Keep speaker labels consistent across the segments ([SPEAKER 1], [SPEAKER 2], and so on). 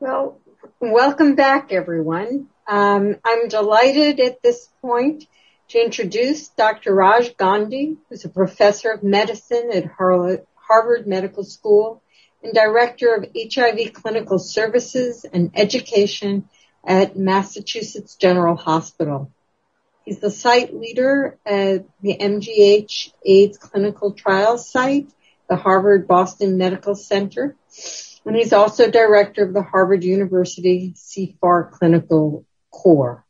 [SPEAKER 1] Well, welcome back, everyone. Um, I'm delighted at this point to introduce Dr. Raj Gandhi, who's a professor of medicine at Harvard Medical School and director of HIV clinical services and education at Massachusetts General Hospital. He's the site leader at the MGH AIDS clinical trial site, the Harvard Boston Medical Center, and he's also director of the Harvard University CFAR Clinical Core.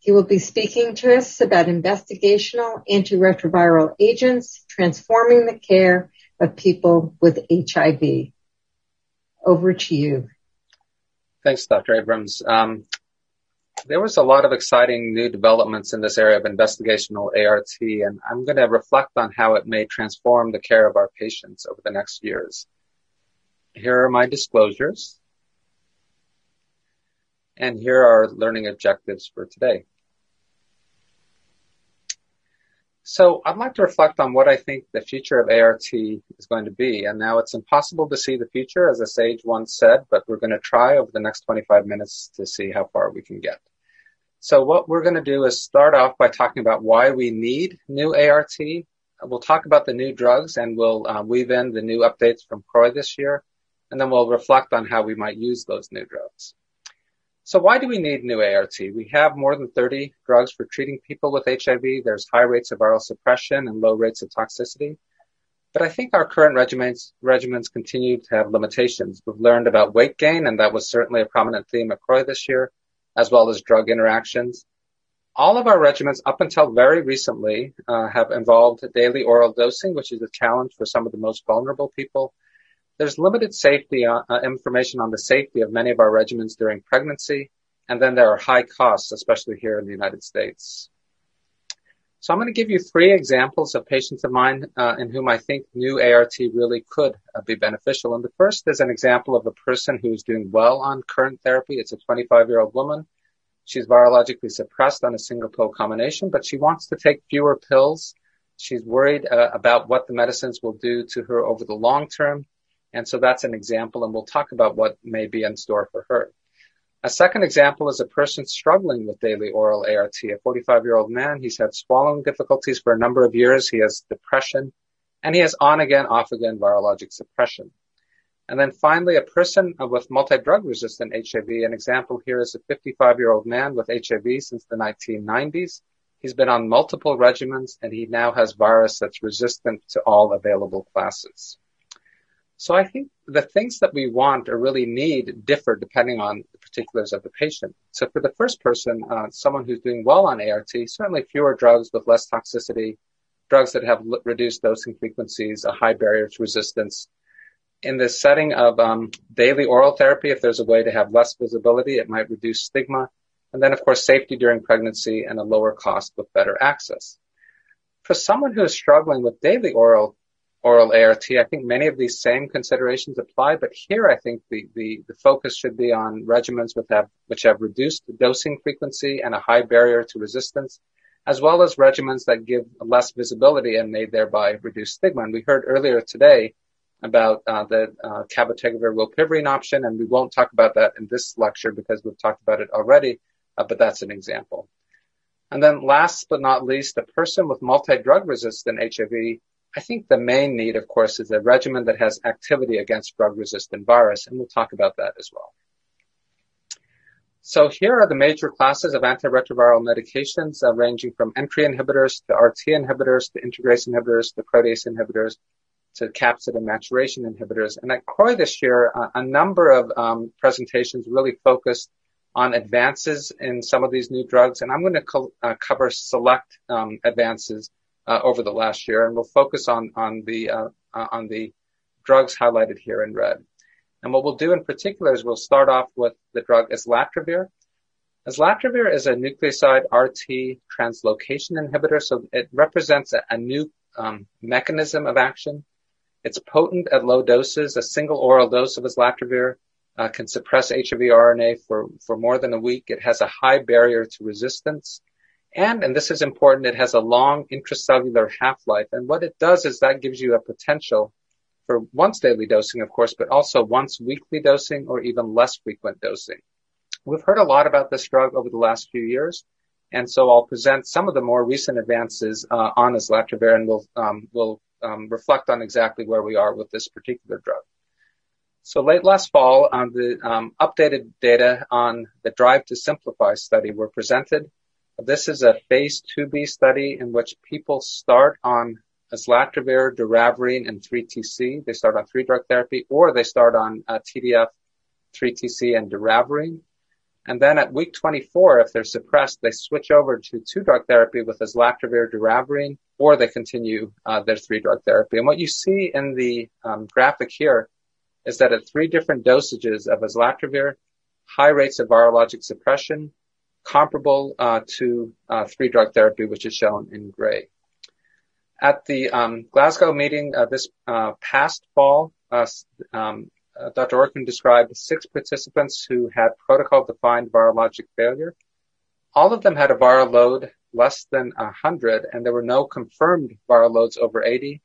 [SPEAKER 1] He will be speaking to us about investigational antiretroviral agents transforming the care of people with HIV. Over to you.
[SPEAKER 2] Thanks, Dr. Abrams. Um, there was a lot of exciting new developments in this area of investigational ART, and I'm going to reflect on how it may transform the care of our patients over the next years. Here are my disclosures. And here are learning objectives for today. So I'd like to reflect on what I think the future of ART is going to be. And now it's impossible to see the future, as a sage once said, but we're going to try over the next 25 minutes to see how far we can get. So what we're going to do is start off by talking about why we need new ART. We'll talk about the new drugs and we'll uh, weave in the new updates from CROI this year. And then we'll reflect on how we might use those new drugs. So why do we need new ART? We have more than 30 drugs for treating people with HIV. There's high rates of viral suppression and low rates of toxicity. But I think our current regimens, regimens continue to have limitations. We've learned about weight gain, and that was certainly a prominent theme at CROI this year, as well as drug interactions. All of our regimens, up until very recently, uh, have involved daily oral dosing, which is a challenge for some of the most vulnerable people. There's limited safety uh, uh, information on the safety of many of our regimens during pregnancy, and then there are high costs, especially here in the United States. So I'm going to give you three examples of patients of mine uh, in whom I think new ART really could uh, be beneficial. And the first is an example of a person who is doing well on current therapy. It's a 25 year old woman. She's virologically suppressed on a single pill combination, but she wants to take fewer pills. She's worried uh, about what the medicines will do to her over the long term. And so that's an example, and we'll talk about what may be in store for her. A second example is a person struggling with daily oral ART, a 45 year old man. He's had swallowing difficulties for a number of years. He has depression and he has on again, off again virologic suppression. And then finally, a person with multi-drug resistant HIV. An example here is a 55 year old man with HIV since the 1990s. He's been on multiple regimens and he now has virus that's resistant to all available classes. So I think the things that we want or really need differ depending on the particulars of the patient. So for the first person, uh, someone who's doing well on ART, certainly fewer drugs with less toxicity, drugs that have l- reduced dosing frequencies, a high barrier to resistance. In the setting of um, daily oral therapy, if there's a way to have less visibility, it might reduce stigma. And then, of course, safety during pregnancy and a lower cost with better access. For someone who is struggling with daily oral oral ART. I think many of these same considerations apply, but here I think the, the, the focus should be on regimens with have, which have reduced dosing frequency and a high barrier to resistance, as well as regimens that give less visibility and may thereby reduce stigma. And we heard earlier today about uh, the uh, cabotegravir rilpivirine option, and we won't talk about that in this lecture because we've talked about it already, uh, but that's an example. And then last but not least, a person with multi-drug resistant HIV I think the main need, of course, is a regimen that has activity against drug-resistant virus, and we'll talk about that as well. So here are the major classes of antiretroviral medications, uh, ranging from entry inhibitors to RT inhibitors to integrase inhibitors to protease inhibitors to capsid and maturation inhibitors. And at CROI this year, uh, a number of um, presentations really focused on advances in some of these new drugs, and I'm going to co- uh, cover select um, advances over the last year, and we'll focus on on the uh, uh, on the drugs highlighted here in red. And what we'll do in particular is we'll start off with the drug islatravir. Islatravir is a nucleoside RT translocation inhibitor, so it represents a, a new um, mechanism of action. It's potent at low doses. A single oral dose of islatravir uh, can suppress HIV RNA for, for more than a week. It has a high barrier to resistance. And, and this is important, it has a long intracellular half-life. And what it does is that gives you a potential for once daily dosing, of course, but also once weekly dosing or even less frequent dosing. We've heard a lot about this drug over the last few years, and so I'll present some of the more recent advances uh, on islatravir, and we'll um, we'll um, reflect on exactly where we are with this particular drug. So late last fall, um, the um, updated data on the Drive to Simplify study were presented. This is a phase 2b study in which people start on islatravir, doravirine, and 3TC. They start on three drug therapy, or they start on uh, TDF, 3TC, and doravirine. And then at week 24, if they're suppressed, they switch over to two drug therapy with islatravir, doravirine, or they continue uh, their three drug therapy. And what you see in the um, graphic here is that at three different dosages of islatravir, high rates of virologic suppression, comparable uh, to uh, three drug therapy, which is shown in gray. At the um, Glasgow meeting uh, this uh, past fall, uh, um, Dr. Orkin described six participants who had protocol-defined virologic failure. All of them had a viral load less than 100, and there were no confirmed viral loads over 80.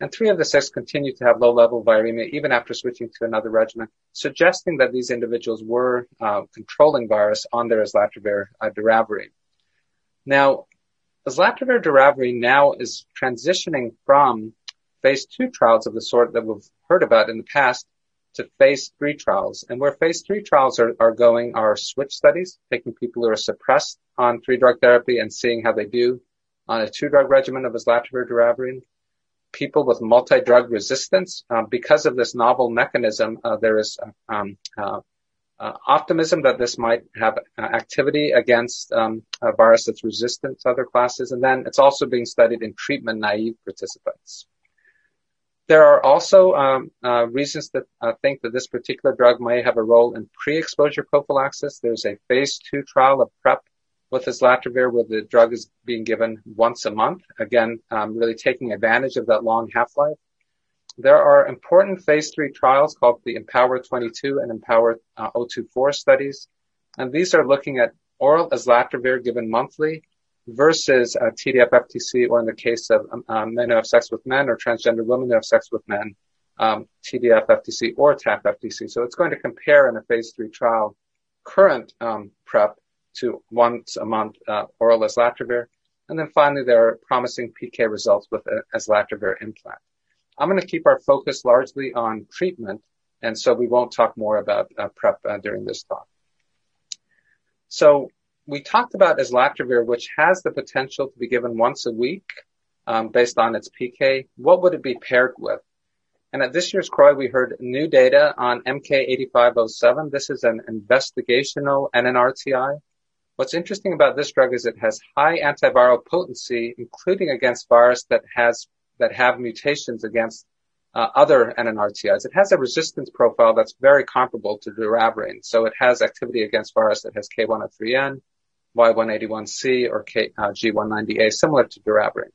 [SPEAKER 2] And three of the six continued to have low-level viremia even after switching to another regimen, suggesting that these individuals were uh, controlling virus on their islatravir uh. Now, islatravir doravirine now is transitioning from phase two trials of the sort that we've heard about in the past to phase three trials. And where phase three trials are, are going are switch studies, taking people who are suppressed on three drug therapy and seeing how they do on a two drug regimen of islatravir doravirine. People with multi-drug resistance, um, because of this novel mechanism, uh, there is um, uh, uh, optimism that this might have uh, activity against um, a virus that's resistant to other classes. And then it's also being studied in treatment naive participants. There are also um, uh, reasons to uh, think that this particular drug may have a role in pre-exposure prophylaxis. There's a phase two trial of PrEP with islatravir where the drug is being given once a month. Again, um, really taking advantage of that long half-life. There are important phase three trials called the Impower 22 and Impower uh, 024 studies. And these are looking at oral islatravir given monthly versus uh, TDF FTC, or in the case of um, um, men who have sex with men or transgender women who have sex with men, um, TDF FTC or TAF FTC. So it's going to compare in a phase three trial current um, PrEP to once a month uh, oral islatravir. And then finally, there are promising PK results with an islatravir implant. I'm going to keep our focus largely on treatment, and so we won't talk more about uh, PrEP uh, during this talk. So we talked about islatravir, which has the potential to be given once a week um, based on its PK. What would it be paired with? And at this year's CROI, we heard new data on MK8507. This is an investigational NNRTI. What's interesting about this drug is it has high antiviral potency, including against virus that has that have mutations against uh, other NNRTIs. It has a resistance profile that's very comparable to doravirine. So it has activity against virus that has K103N, Y181C or K, uh, G190A, similar to doravirine.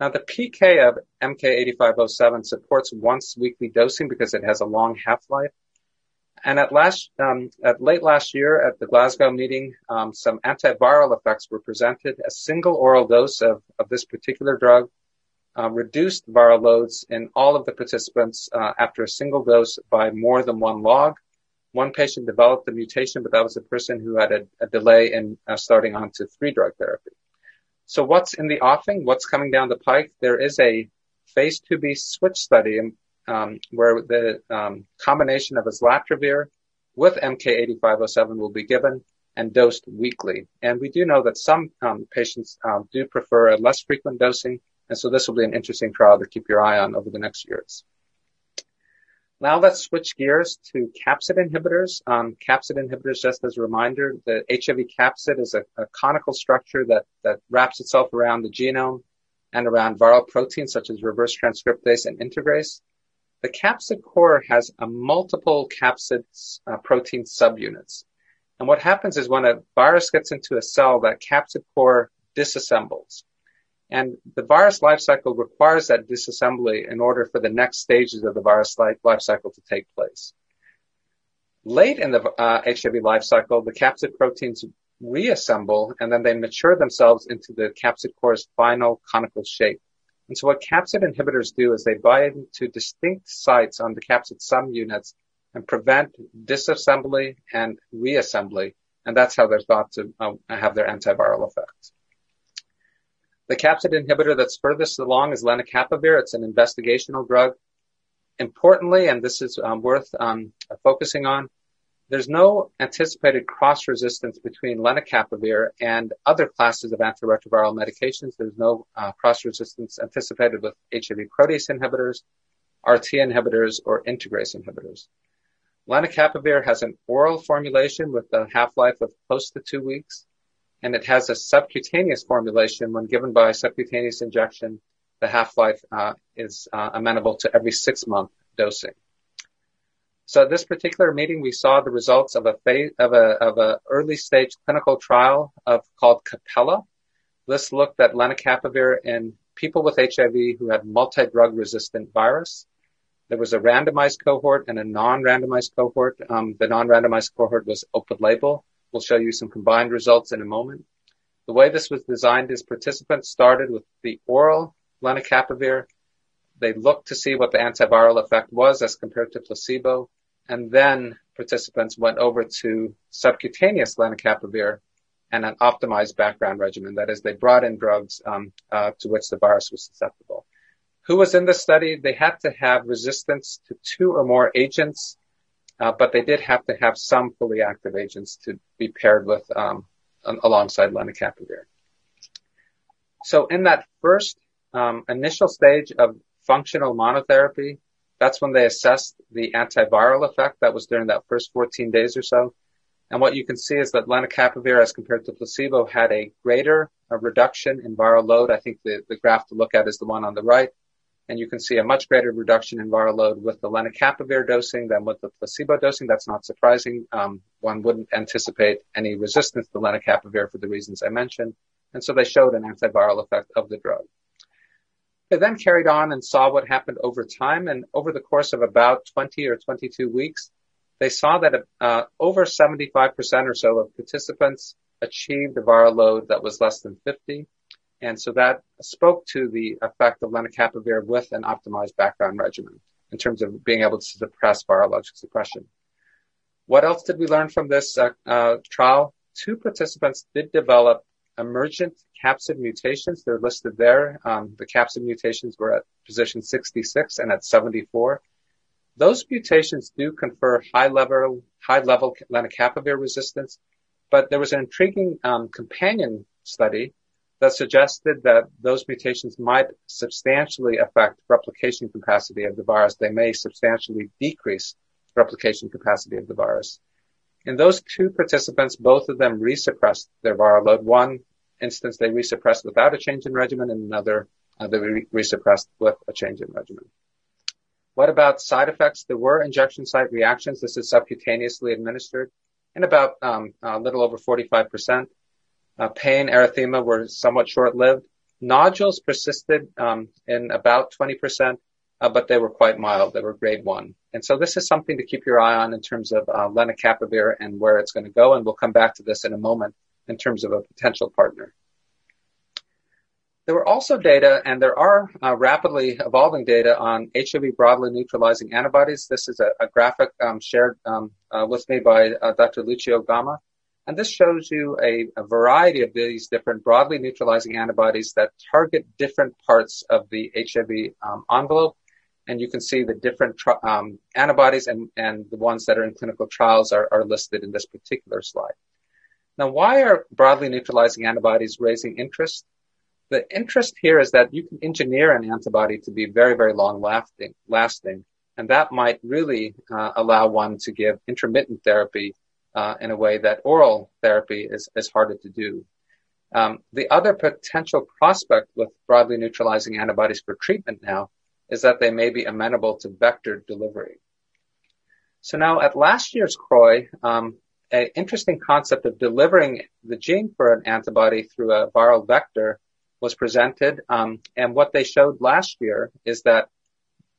[SPEAKER 2] Now, the PK of MK8507 supports once weekly dosing because it has a long half-life. And at last, um, at late last year at the Glasgow meeting, um, some antiviral effects were presented. A single oral dose of, of this particular drug uh, reduced viral loads in all of the participants uh, after a single dose by more than one log. One patient developed a mutation, but that was a person who had a, a delay in uh, starting on to three drug therapy. So what's in the offing? What's coming down the pike? There is a phase 2b switch study where the um, combination of islatravir with MK8507 will be given and dosed weekly. And we do know that some um, patients um, do prefer a less frequent dosing, and so this will be an interesting trial to keep your eye on over the next years. Now let's switch gears to capsid inhibitors. Um, capsid inhibitors, just as a reminder, the HIV capsid is a, conical structure that wraps itself around the genome and around viral proteins such as reverse transcriptase and integrase. The capsid core has a multiple capsid uh, protein subunits. And what happens is when a virus gets into a cell, that capsid core disassembles. And the virus life cycle requires that disassembly in order for the next stages of the virus life, cycle to take place. Late in the uh, HIV life cycle, the capsid proteins reassemble and then they mature themselves into the capsid core's final conical shape. And so what capsid inhibitors do is they bind to distinct sites on the capsid subunits and prevent disassembly and reassembly. And that's how they're thought to uh, have their antiviral effects. The capsid inhibitor that's furthest along is lenacapavir. It's an investigational drug. Importantly, and this is um, worth um, focusing on, there's no anticipated cross-resistance between lenacapavir and other classes of antiretroviral medications. There's no uh, cross-resistance anticipated with HIV protease inhibitors, RT inhibitors, or integrase inhibitors. Lenacapavir has an oral formulation with a half-life of close to two weeks, and it has a subcutaneous formulation. When given by subcutaneous injection, the half-life uh, is uh, amenable to every six-month dosing. So at this particular meeting, we saw the results of a phase, of a of a early stage clinical trial of called Capella. This looked at lenacapavir in people with HIV who had multi-drug resistant virus. There was a randomized cohort and a non-randomized cohort. Um, the non-randomized cohort was open label. We'll show you some combined results in a moment. The way this was designed is participants started with the oral lenacapavir. They looked to see what the antiviral effect was as compared to placebo and then participants went over to subcutaneous lenacapavir and an optimized background regimen. That is, they brought in drugs um, uh, to which the virus was susceptible. Who was in the study? They had to have resistance to two or more agents, uh, but they did have to have some fully active agents to be paired with um, alongside lenacapavir. So in that first um, initial stage of functional monotherapy, that's when they assessed the antiviral effect. That was during that first 14 days or so. And what you can see is that lenacapavir as compared to placebo had a greater a reduction in viral load. I think the, the graph to look at is the one on the right. And you can see a much greater reduction in viral load with the lenacapavir dosing than with the placebo dosing. That's not surprising. Um, one wouldn't anticipate any resistance to lenacapavir for the reasons I mentioned. And so they showed an antiviral effect of the drug. They then carried on and saw what happened over time. And over the course of about 20 or 22 weeks, they saw that uh, over 75% or so of participants achieved a viral load that was less than 50. And so that spoke to the effect of lenacapavir with an optimized background regimen in terms of being able to suppress virologic suppression. What else did we learn from this uh, uh, trial? Two participants did develop emergent capsid mutations. They're listed there. Um, the capsid mutations were at position 66 and at 74. Those mutations do confer high level, high level lenacapavir resistance, but there was an intriguing um, companion study that suggested that those mutations might substantially affect replication capacity of the virus. They may substantially decrease replication capacity of the virus. In those two participants, both of them resuppressed their viral load. One instance, they resuppressed without a change in regimen, and another, uh, they resuppressed with a change in regimen. What about side effects? There were injection site reactions. This is subcutaneously administered in about um, a little over 45%. Uh, pain, erythema were somewhat short-lived. Nodules persisted um, in about 20%, uh, but they were quite mild. They were grade one. And so this is something to keep your eye on in terms of uh, lenacapavir and where it's going to go. And we'll come back to this in a moment in terms of a potential partner. There were also data, and there are uh, rapidly evolving data on HIV broadly neutralizing antibodies. This is a, a graphic um, shared um, uh, with me by uh, Dr. Lucio Gama. And this shows you a, a, variety of these different broadly neutralizing antibodies that target different parts of the HIV um, envelope and you can see the different um, antibodies and, and the ones that are in clinical trials are, are listed in this particular slide. Now, why are broadly neutralizing antibodies raising interest? The interest here is that you can engineer an antibody to be very, very long lasting, lasting and that might really uh, allow one to give intermittent therapy uh, in a way that oral therapy is, is harder to do. Um, the other potential prospect with broadly neutralizing antibodies for treatment now is that they may be amenable to vector delivery. So now at last year's CROI, um, an interesting concept of delivering the gene for an antibody through a viral vector was presented. Um, and what they showed last year is that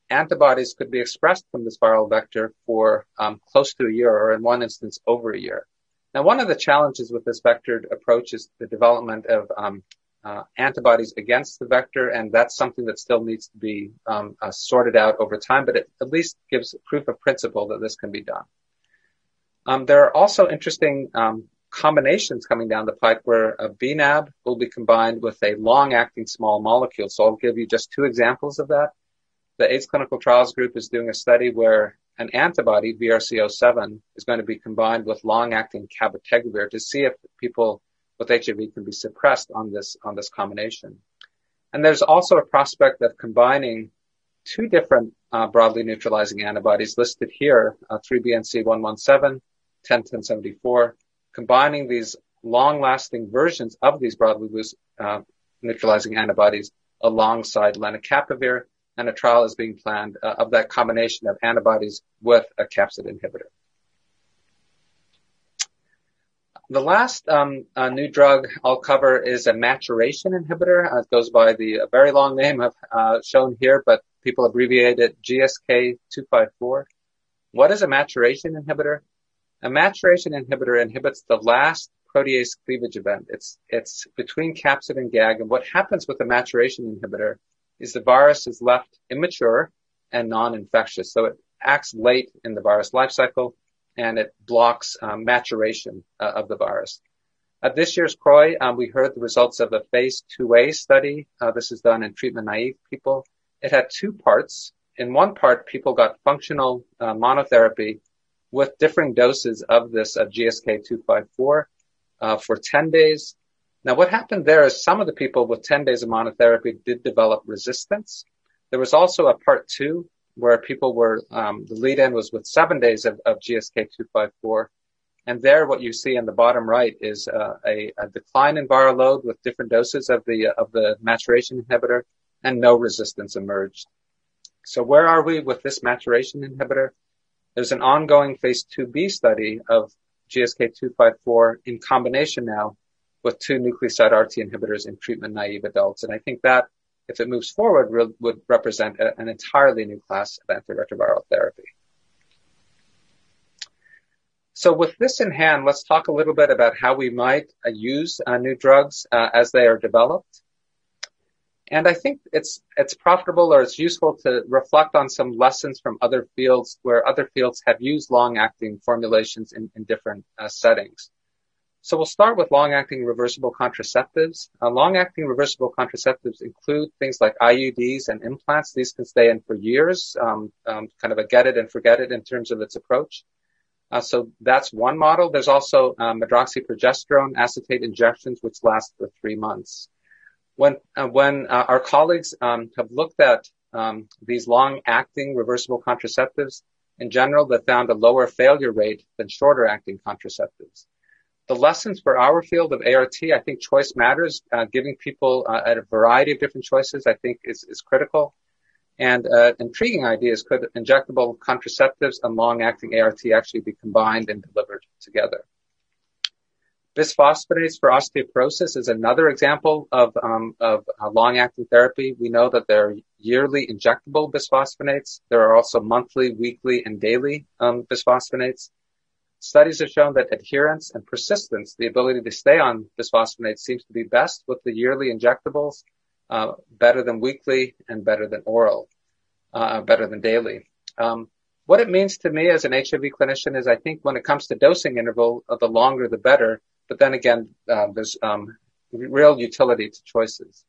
[SPEAKER 2] antibodies could be expressed from this viral vector for um, close to a year, or in one instance, over a year. Now, one of the challenges with this vectored approach is the development of um, uh, antibodies against the vector, and that's something that still needs to be um, uh, sorted out over time, but it at least gives proof of principle that this can be done. Um, there are also interesting um, combinations coming down the pipe where a BNAB will be combined with a long-acting small molecule. So I'll give you just two examples of that. The AIDS Clinical Trials Group is doing a study where an antibody, VRC07, is going to be combined with long-acting cabotegravir to see if people with HIV can be suppressed on this, on this combination. And there's also a prospect of combining two different uh, broadly neutralizing antibodies listed here, uh, 3BNC117, 10-1074, combining these long-lasting versions of these broadly uh, neutralizing antibodies alongside lenacapavir, and a trial is being planned uh, of that combination of antibodies with a capsid inhibitor. The last um, uh, new drug I'll cover is a maturation inhibitor. Uh, it goes by the very long name of, uh, shown here, but people abbreviate it GSK254. What is a maturation inhibitor? A maturation inhibitor inhibits the last protease cleavage event. It's, it's between capsid and GAG. And what happens with a maturation inhibitor is the virus is left immature and non-infectious. So it acts late in the virus life cycle and it blocks um, maturation uh, of the virus. At this year's CROI, um, we heard the results of a phase 2A study. Uh, this is done in treatment naive people. It had two parts. In one part, people got functional uh, monotherapy with differing doses of this uh, GSK 254 uh, for 10 days. Now, what happened there is some of the people with 10 days of monotherapy did develop resistance. There was also a part two where people were, um, the lead in was with seven days of, of GSK 254. And there, what you see in the bottom right is uh, a, a, decline in viral load with different doses of the of the maturation inhibitor, and no resistance emerged. So where are we with this maturation inhibitor? There's an ongoing phase 2b study of GSK 254 in combination now with two nucleoside RT inhibitors in treatment naive adults, and I think that if it moves forward, re- would represent a, an entirely new class of antiretroviral therapy. So with this in hand, let's talk a little bit about how we might uh, use uh, new drugs uh, as they are developed. And I think it's it's profitable or it's useful to reflect on some lessons from other fields where other fields have used long-acting formulations in, in different uh, settings. So we'll start with long-acting reversible contraceptives. Uh, long-acting reversible contraceptives include things like IUDs and implants. These can stay in for years, um, um, kind of a get it and forget it in terms of its approach. Uh, so that's one model. There's also um, medroxyprogesterone acetate injections, which last for three months. When uh, when uh, our colleagues um, have looked at um, these long-acting reversible contraceptives, in general, they found a lower failure rate than shorter-acting contraceptives the lessons for our field of ART, I think choice matters. Uh, giving people uh, a variety of different choices, I think, is, is critical. And uh, intriguing ideas could injectable contraceptives and long-acting ART actually be combined and delivered together. Bisphosphonates for osteoporosis is another example of, um, of long-acting therapy. We know that there are yearly injectable bisphosphonates. There are also monthly, weekly, and daily um, bisphosphonates. Studies have shown that adherence and persistence, the ability to stay on bisphosphonates, seems to be best with the yearly injectables, uh, better than weekly and better than oral, uh, better than daily. Um, what it means to me as an HIV clinician is I think when it comes to dosing interval, uh, the longer the better. But then again, uh, there's um, real utility to choices.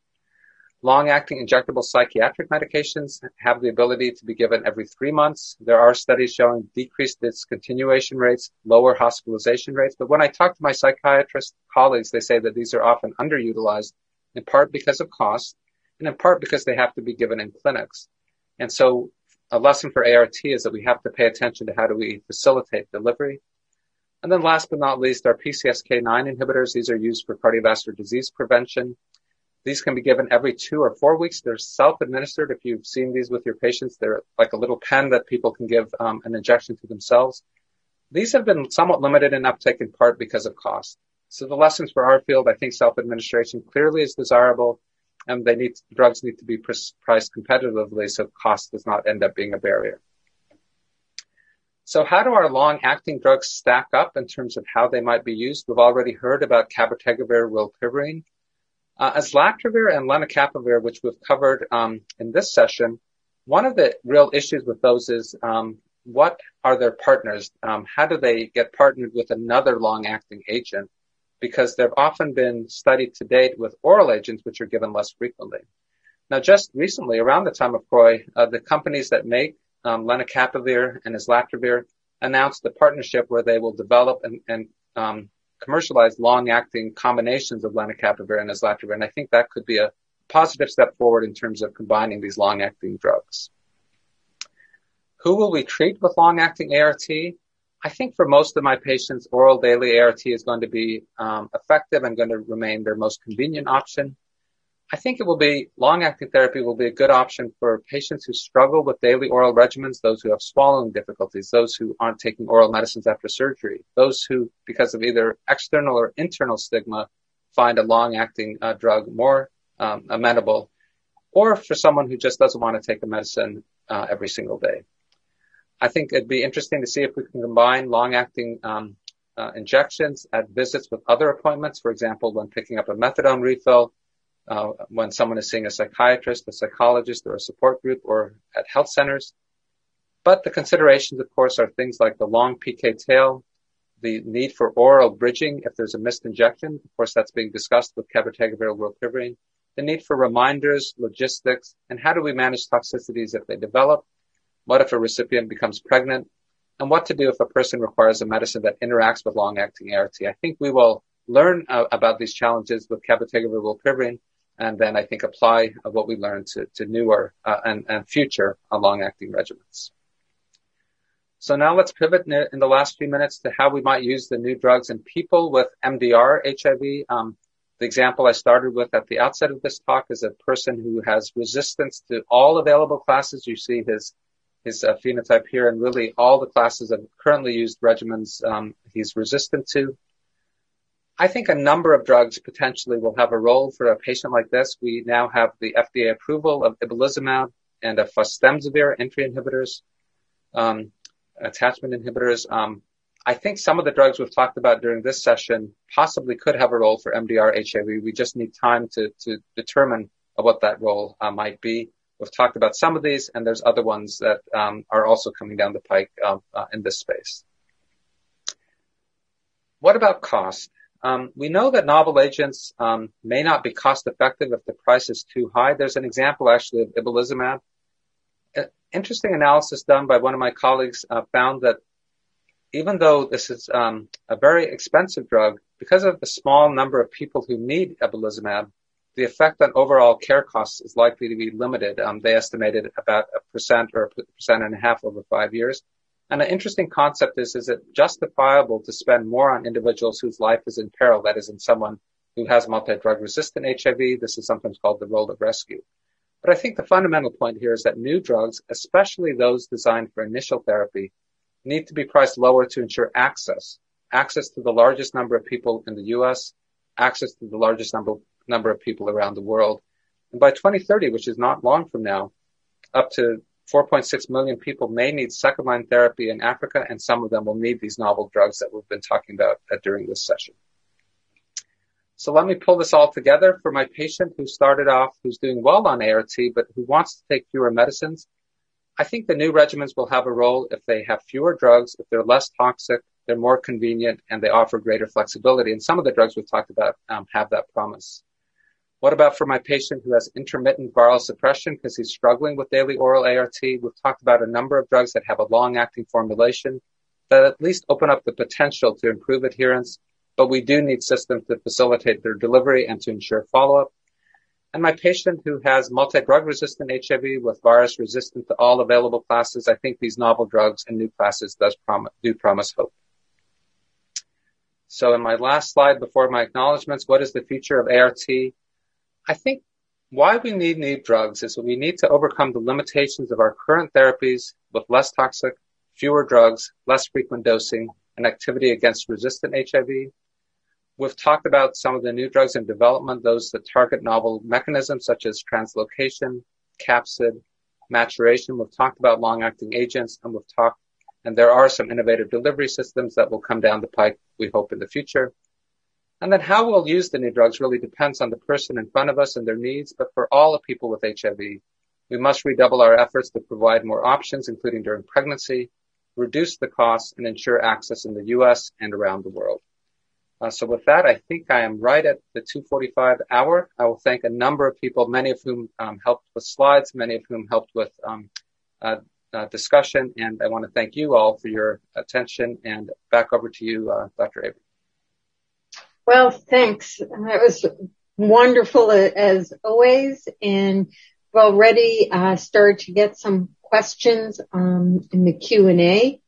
[SPEAKER 2] Long-acting injectable psychiatric medications have the ability to be given every three months. There are studies showing decreased discontinuation rates, lower hospitalization rates. But when I talk to my psychiatrist colleagues, they say that these are often underutilized, in part because of cost, and in part because they have to be given in clinics. And so a lesson for ART is that we have to pay attention to how do we facilitate delivery. And then last but not least, our PCSK9 inhibitors. These are used for cardiovascular disease prevention. These can be given every two or four weeks. They're self-administered. If you've seen these with your patients, they're like a little pen that people can give um, an injection to themselves. These have been somewhat limited in uptake in part because of cost. So the lessons for our field, I think self-administration clearly is desirable and they need, drugs need to be priced competitively so cost does not end up being a barrier. So how do our long-acting drugs stack up in terms of how they might be used? We've already heard about cabotegravir, rilpivirine. Uh, islatravir and lenacapavir, which we've covered um, in this session, one of the real issues with those is um, what are their partners? Um, how do they get partnered with another long-acting agent? Because they've often been studied to date with oral agents, which are given less frequently. Now, just recently, around the time of CROI, uh, the companies that make um, lenacapavir and islatravir announced a partnership where they will develop and, and um, commercialize long-acting combinations of lenacapavir and islatravir, and I think that could be a positive step forward in terms of combining these long-acting drugs. Who will we treat with long-acting ART? I think for most of my patients, oral daily ART is going to be um, effective and going to remain their most convenient option. I think it will be long-acting therapy will be a good option for patients who struggle with daily oral regimens, those who have swallowing difficulties, those who aren't taking oral medicines after surgery, those who, because of either external or internal stigma, find a long-acting uh, drug more um, amenable, or for someone who just doesn't want to take a medicine uh, every single day. I think it'd be interesting to see if we can combine long-acting um, uh, injections at visits with other appointments. For example, when picking up a methadone refill, uh, when someone is seeing a psychiatrist, a psychologist, or a support group, or at health centers. But the considerations, of course, are things like the long PK tail, the need for oral bridging if there's a missed injection. Of course, that's being discussed with cabotegravir, rilpivirine. The need for reminders, logistics, and how do we manage toxicities if they develop? What if a recipient becomes pregnant? And what to do if a person requires a medicine that interacts with long-acting ART? I think we will learn uh, about these challenges with cabotegravir, rilpivirine, and then I think apply what we learned to, to newer uh, and, and future long-acting regimens. So now let's pivot in the last few minutes to how we might use the new drugs in people with MDR HIV. Um, the example I started with at the outset of this talk is a person who has resistance to all available classes. You see his his uh, phenotype here, and really all the classes of currently used regimens um, he's resistant to. I think a number of drugs potentially will have a role for a patient like this. We now have the FDA approval of ibalizumab and of fostemsavir entry inhibitors, um, attachment inhibitors. Um, I think some of the drugs we've talked about during this session possibly could have a role for MDR HIV. We just need time to, to determine what that role uh, might be. We've talked about some of these, and there's other ones that um, are also coming down the pike uh, uh, in this space. What about cost? Um, we know that novel agents um, may not be cost effective if the price is too high. There's an example actually of ibalizumab. Interesting analysis done by one of my colleagues uh, found that even though this is um, a very expensive drug, because of the small number of people who need ibalizumab, the effect on overall care costs is likely to be limited. Um, they estimated about a percent or a percent and a half over five years. And an interesting concept is, is it justifiable to spend more on individuals whose life is in peril? That is in someone who has multi-drug resistant HIV. This is sometimes called the role of rescue. But I think the fundamental point here is that new drugs, especially those designed for initial therapy, need to be priced lower to ensure access. Access to the largest number of people in the US, access to the largest number, number of people around the world. And by 2030, which is not long from now, up to 4.6 million people may need second line therapy in Africa, and some of them will need these novel drugs that we've been talking about uh, during this session. So let me pull this all together for my patient who started off, who's doing well on ART, but who wants to take fewer medicines. I think the new regimens will have a role if they have fewer drugs, if they're less toxic, they're more convenient, and they offer greater flexibility. And some of the drugs we've talked about um, have that promise. What about for my patient who has intermittent viral suppression because he's struggling with daily oral ART? We've talked about a number of drugs that have a long-acting formulation that at least open up the potential to improve adherence, but we do need systems to facilitate their delivery and to ensure follow-up. And my patient who has multi-drug resistant HIV with virus resistant to all available classes, I think these novel drugs and new classes does prom- do promise hope. So in my last slide before my acknowledgments, what is the future of ART? I think why we need new drugs is that we need to overcome the limitations of our current therapies with less toxic, fewer drugs, less frequent dosing, and activity against resistant HIV. We've talked about some of the new drugs in development, those that target novel mechanisms such as translocation, capsid, maturation. We've talked about long-acting agents, and we've talked, and there are some innovative delivery systems that will come down the pike, we hope, in the future. And then how we'll use the new drugs really depends on the person in front of us and their needs. But for all the people with HIV, we must redouble our efforts to provide more options, including during pregnancy, reduce the costs, and ensure access in the U.S. and around the world. Uh, so with that, I think I am right at the 2:45 hour. I will thank a number of people, many of whom um, helped with slides, many of whom helped with um, uh, uh, discussion, and I want to thank you all for your attention. And back over to you, uh, Dr. Avery.
[SPEAKER 1] Well, thanks. That was wonderful as always, and we've already uh, started to get some questions um, in the Q and A.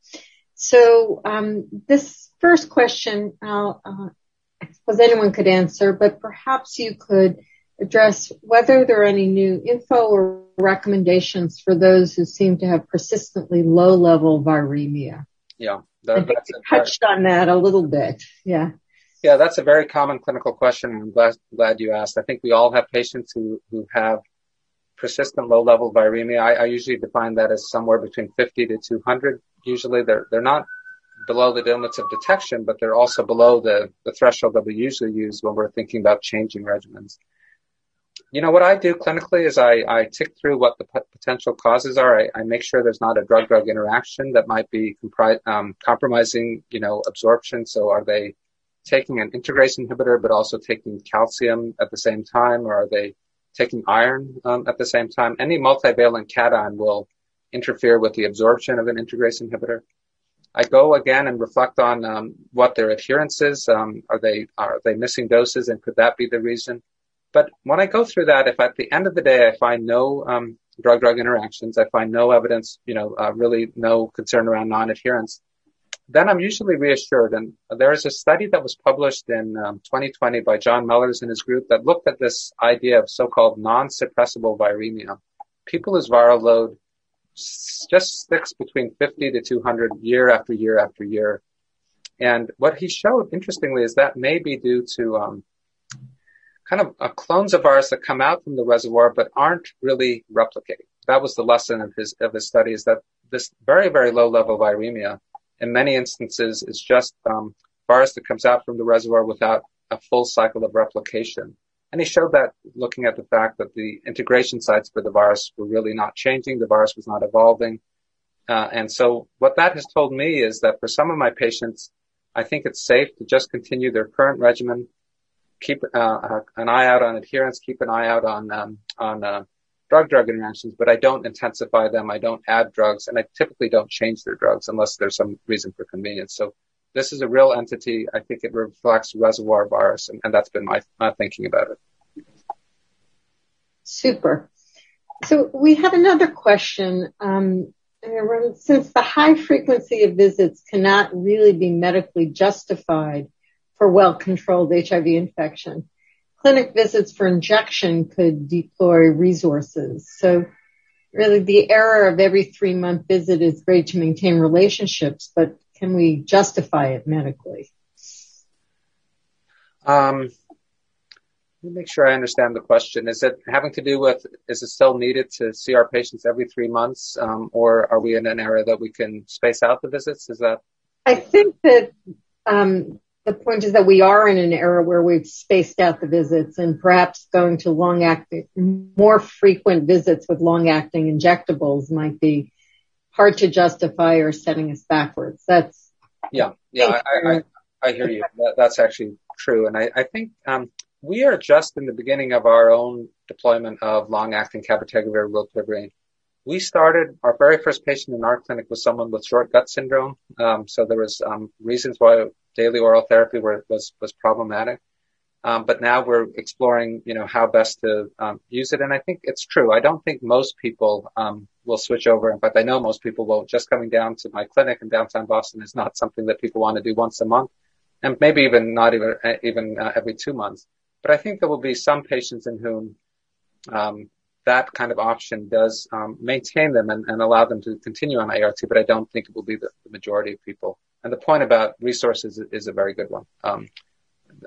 [SPEAKER 1] So um, this first question, uh, I suppose anyone could answer, but perhaps you could address whether there are any new info or recommendations for those who seem to have persistently low level viremia.
[SPEAKER 2] Yeah.
[SPEAKER 1] That, that's touched on that a little bit. Yeah.
[SPEAKER 2] Yeah, that's a very common clinical question. I'm glad, glad you asked. I think we all have patients who, who have persistent low level viremia. I, I usually define that as somewhere between 50 to 200. Usually they're, they're not below the limits of detection, but they're also below the, the threshold that we usually use when we're thinking about changing regimens. You know, what I do clinically is I, I tick through what the p- potential causes are. I, I, make sure there's not a drug-drug interaction that might be compri- um, compromising, you know, absorption. So are they taking an integrase inhibitor, but also taking calcium at the same time, or are they taking iron um, at the same time? Any multivalent cation will interfere with the absorption of an integrase inhibitor. I go again and reflect on um, what their adherence is. Um, are they are they missing doses, and could that be the reason? But when I go through that, if at the end of the day I find no um, drug-drug interactions, I find no evidence, you know, uh, really no concern around non-adherence, then I'm usually reassured. And there is a study that was published in um, 2020 by John Mellors and his group that looked at this idea of so-called non-suppressible viremia. People whose viral load just sticks between 50 to 200 year after year after year. And what he showed, interestingly, is that may be due to um, kind of uh, clones of virus that come out from the reservoir but aren't really replicating. That was the lesson of his of his study is that this very very low level viremia, in many instances, is just um, virus that comes out from the reservoir without a full cycle of replication. And he showed that looking at the fact that the integration sites for the virus were really not changing, the virus was not evolving. Uh, and so what that has told me is that for some of my patients, I think it's safe to just continue their current regimen keep uh, uh, an eye out on adherence, keep an eye out on um, on uh, drug-drug interactions, but I don't intensify them. I don't add drugs, and I typically don't change their drugs unless there's some reason for convenience. So this is a real entity. I think it reflects reservoir virus, and, and that's been my, my thinking about it.
[SPEAKER 1] Super. So we have another question. Um, since the high frequency of visits cannot really be medically justified for well-controlled HIV infection. Clinic visits for injection could deploy resources. So really the error of every three month visit is great to maintain relationships, but can we justify it medically?
[SPEAKER 2] Um, let me make sure I understand the question. Is it having to do with, is it still needed to see our patients every three months, um, or are we in an era that we can space out the visits? Is that?
[SPEAKER 1] I think that um, the point is that we are in an era where we've spaced out the visits and perhaps going to long acting, more frequent visits with long acting injectables might be hard to justify or setting us backwards. That's
[SPEAKER 2] yeah, yeah, I, I, I hear you. That, that's actually true, and I, I think um, we are just in the beginning of our own deployment of long acting cabotegravir rilpivirine. We started our very first patient in our clinic was someone with short gut syndrome. Um, so there was um, reasons why daily oral therapy were, was was problematic. Um, but now we're exploring, you know, how best to um, use it. And I think it's true. I don't think most people um, will switch over. In fact, I know most people won't. Just coming down to my clinic in downtown Boston is not something that people want to do once a month, and maybe even not even uh, even uh, every two months. But I think there will be some patients in whom um, that kind of option does um, maintain them and, and, allow them to continue on ART. But I don't think it will be the, the majority of people. And the point about resources is a very good one. Um,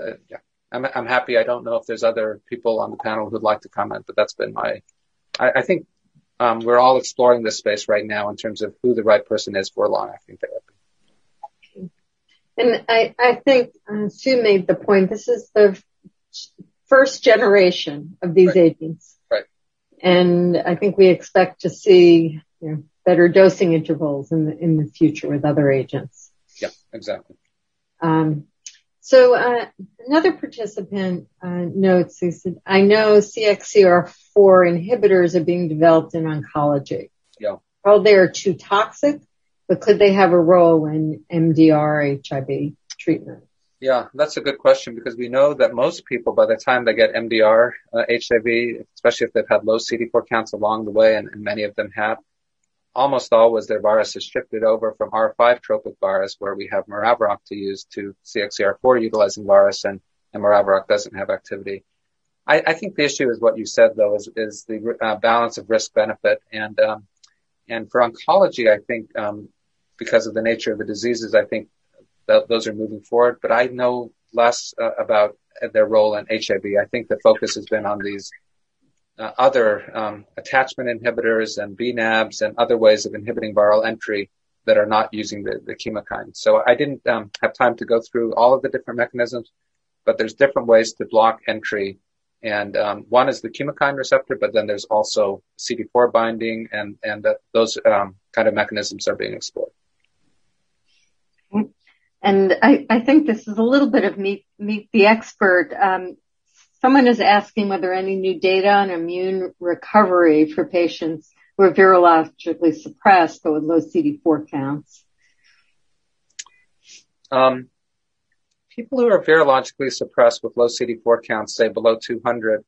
[SPEAKER 2] uh, yeah, I'm, I'm happy. I don't know if there's other people on the panel who'd like to comment, but that's been my. I, I think um, we're all exploring this space right now in terms of who the right person is for long-acting therapy.
[SPEAKER 1] And I, I think uh, Sue made the point. This is the first generation of these
[SPEAKER 2] right.
[SPEAKER 1] agents. And I think we expect to see you know, better dosing intervals in the, in the future with other agents.
[SPEAKER 2] Yeah, exactly.
[SPEAKER 1] Um, so uh, another participant uh, notes, he said, I know CXCR4 inhibitors are being developed in oncology.
[SPEAKER 2] Yeah.
[SPEAKER 1] Well, they are too toxic, but could they have a role in MDR HIV treatment?
[SPEAKER 2] Yeah, that's a good question because we know that most people, by the time they get MDR uh, HIV, especially if they've had low CD4 counts along the way, and, and many of them have, almost always their virus is shifted over from R5 tropic virus, where we have Maraviroc to use, to CXCR4 utilizing virus, and, and Maraviroc doesn't have activity. I, I think the issue is what you said, though, is, is the uh, balance of risk benefit. And, um, and for oncology, I think, um, because of the nature of the diseases, I think those are moving forward. But I know less uh, about their role in HIV. I think the focus has been on these uh, other um, attachment inhibitors and bNAbs and other ways of inhibiting viral entry that are not using the, the chemokine. So I didn't um, have time to go through all of the different mechanisms, but there's different ways to block entry. And um, one is the chemokine receptor, but then there's also CD4 binding, and and that those um, kind of mechanisms are being explored.
[SPEAKER 1] And I, I think this is a little bit of meet meet the expert. Um, Someone is asking whether any new data on immune recovery for patients who are virologically suppressed but with low CD4 counts.
[SPEAKER 2] Um, people who are virologically suppressed with low CD4 counts, say below 200,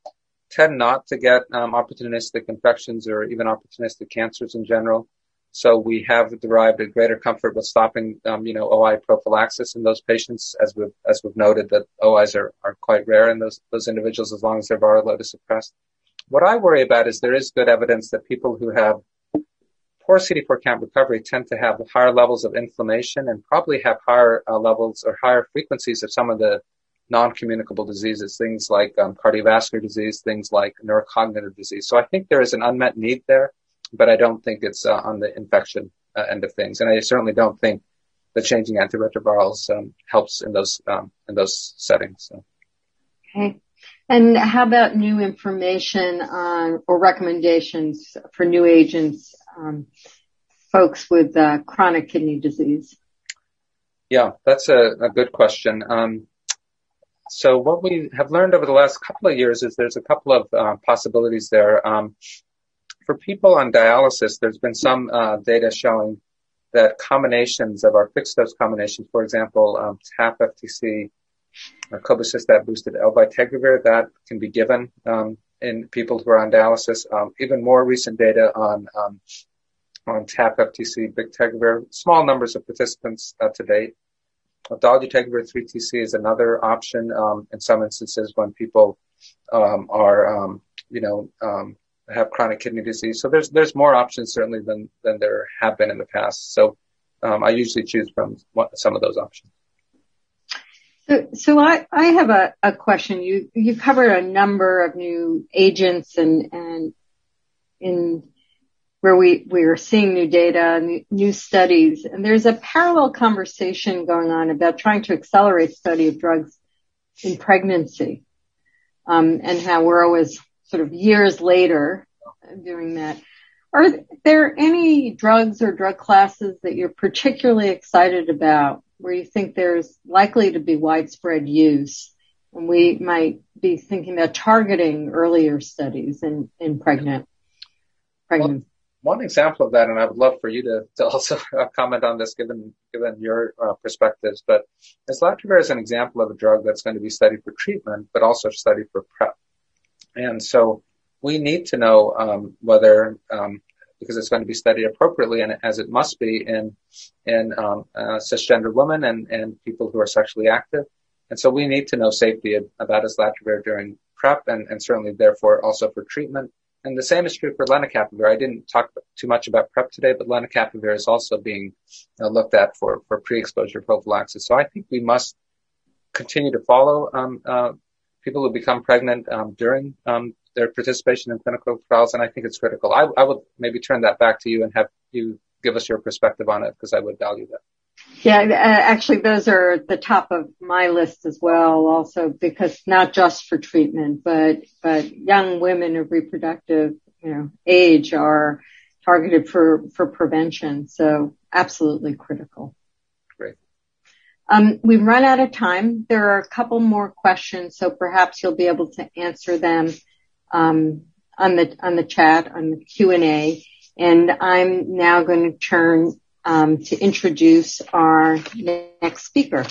[SPEAKER 2] tend not to get um, opportunistic infections or even opportunistic cancers in general. So we have derived a greater comfort with stopping, um, you know, OI prophylaxis in those patients, as we've as we've noted that OIs are, are quite rare in those those individuals as long as their viral load is suppressed. What I worry about is there is good evidence that people who have poor CD4 count recovery tend to have higher levels of inflammation and probably have higher uh, levels or higher frequencies of some of the non-communicable diseases, things like um, cardiovascular disease, things like neurocognitive disease. So I think there is an unmet need there but I don't think it's uh, on the infection uh, end of things. And I certainly don't think the changing antiretrovirals um, helps in those um, in those settings. So.
[SPEAKER 1] Okay. And how about new information on or recommendations for new agents, um, folks with uh, chronic kidney disease?
[SPEAKER 2] Yeah, that's a, a good question. Um, so what we have learned over the last couple of years is there's a couple of uh, possibilities there. For people on dialysis, there's been some uh, data showing that combinations of our fixed dose combinations, for example, um, TAF FTC or cobicistat boosted elvitegravir, that can be given um, in people who are on dialysis. Um, even more recent data on um, on TAF FTC bictegravir, small numbers of participants uh, to date. Dolutegravir 3TC is another option um, in some instances when people um, are, um, you know, um, have chronic kidney disease. So there's there's more options certainly than than there have been in the past. So um, I usually choose from some of those options.
[SPEAKER 1] So, so I, I have a, a question. You you've covered a number of new agents and and in where we we are seeing new data new studies, and there's a parallel conversation going on about trying to accelerate study of drugs in pregnancy, um, and how we're always sort of years later doing that. Are there any drugs or drug classes that you're particularly excited about where you think there's likely to be widespread use? And we might be thinking about targeting earlier studies in, in pregnant, pregnant.
[SPEAKER 2] Well, one example of that, and I would love for you to, to also comment on this given, given your uh, perspectives, but islatravir is an example of a drug that's going to be studied for treatment, but also studied for PrEP. And so we need to know um, whether, um, because it's going to be studied appropriately, and as it must be in in um, uh, cisgender women and and people who are sexually active. And so we need to know safety about islatravir during PrEP, and, and certainly therefore also for treatment. And the same is true for lenacapavir. I didn't talk too much about PrEP today, but lenacapavir is also being uh, looked at for, for pre-exposure prophylaxis. So I think we must continue to follow um, uh, people who become pregnant um, during um, their participation in clinical trials, and I think it's critical. I, I would maybe turn that back to you and have you give us your perspective on it because I would value that.
[SPEAKER 1] Yeah, uh, actually, those are the top of my list as well. Also, because not just for treatment, but but young women of reproductive, you know, age are targeted for for prevention. So, absolutely critical. Um, we've run out of time. There are a couple more questions, so perhaps you'll be able to answer them um, on the on the chat on the Q and A. And I'm now going to turn um, to introduce our next speaker.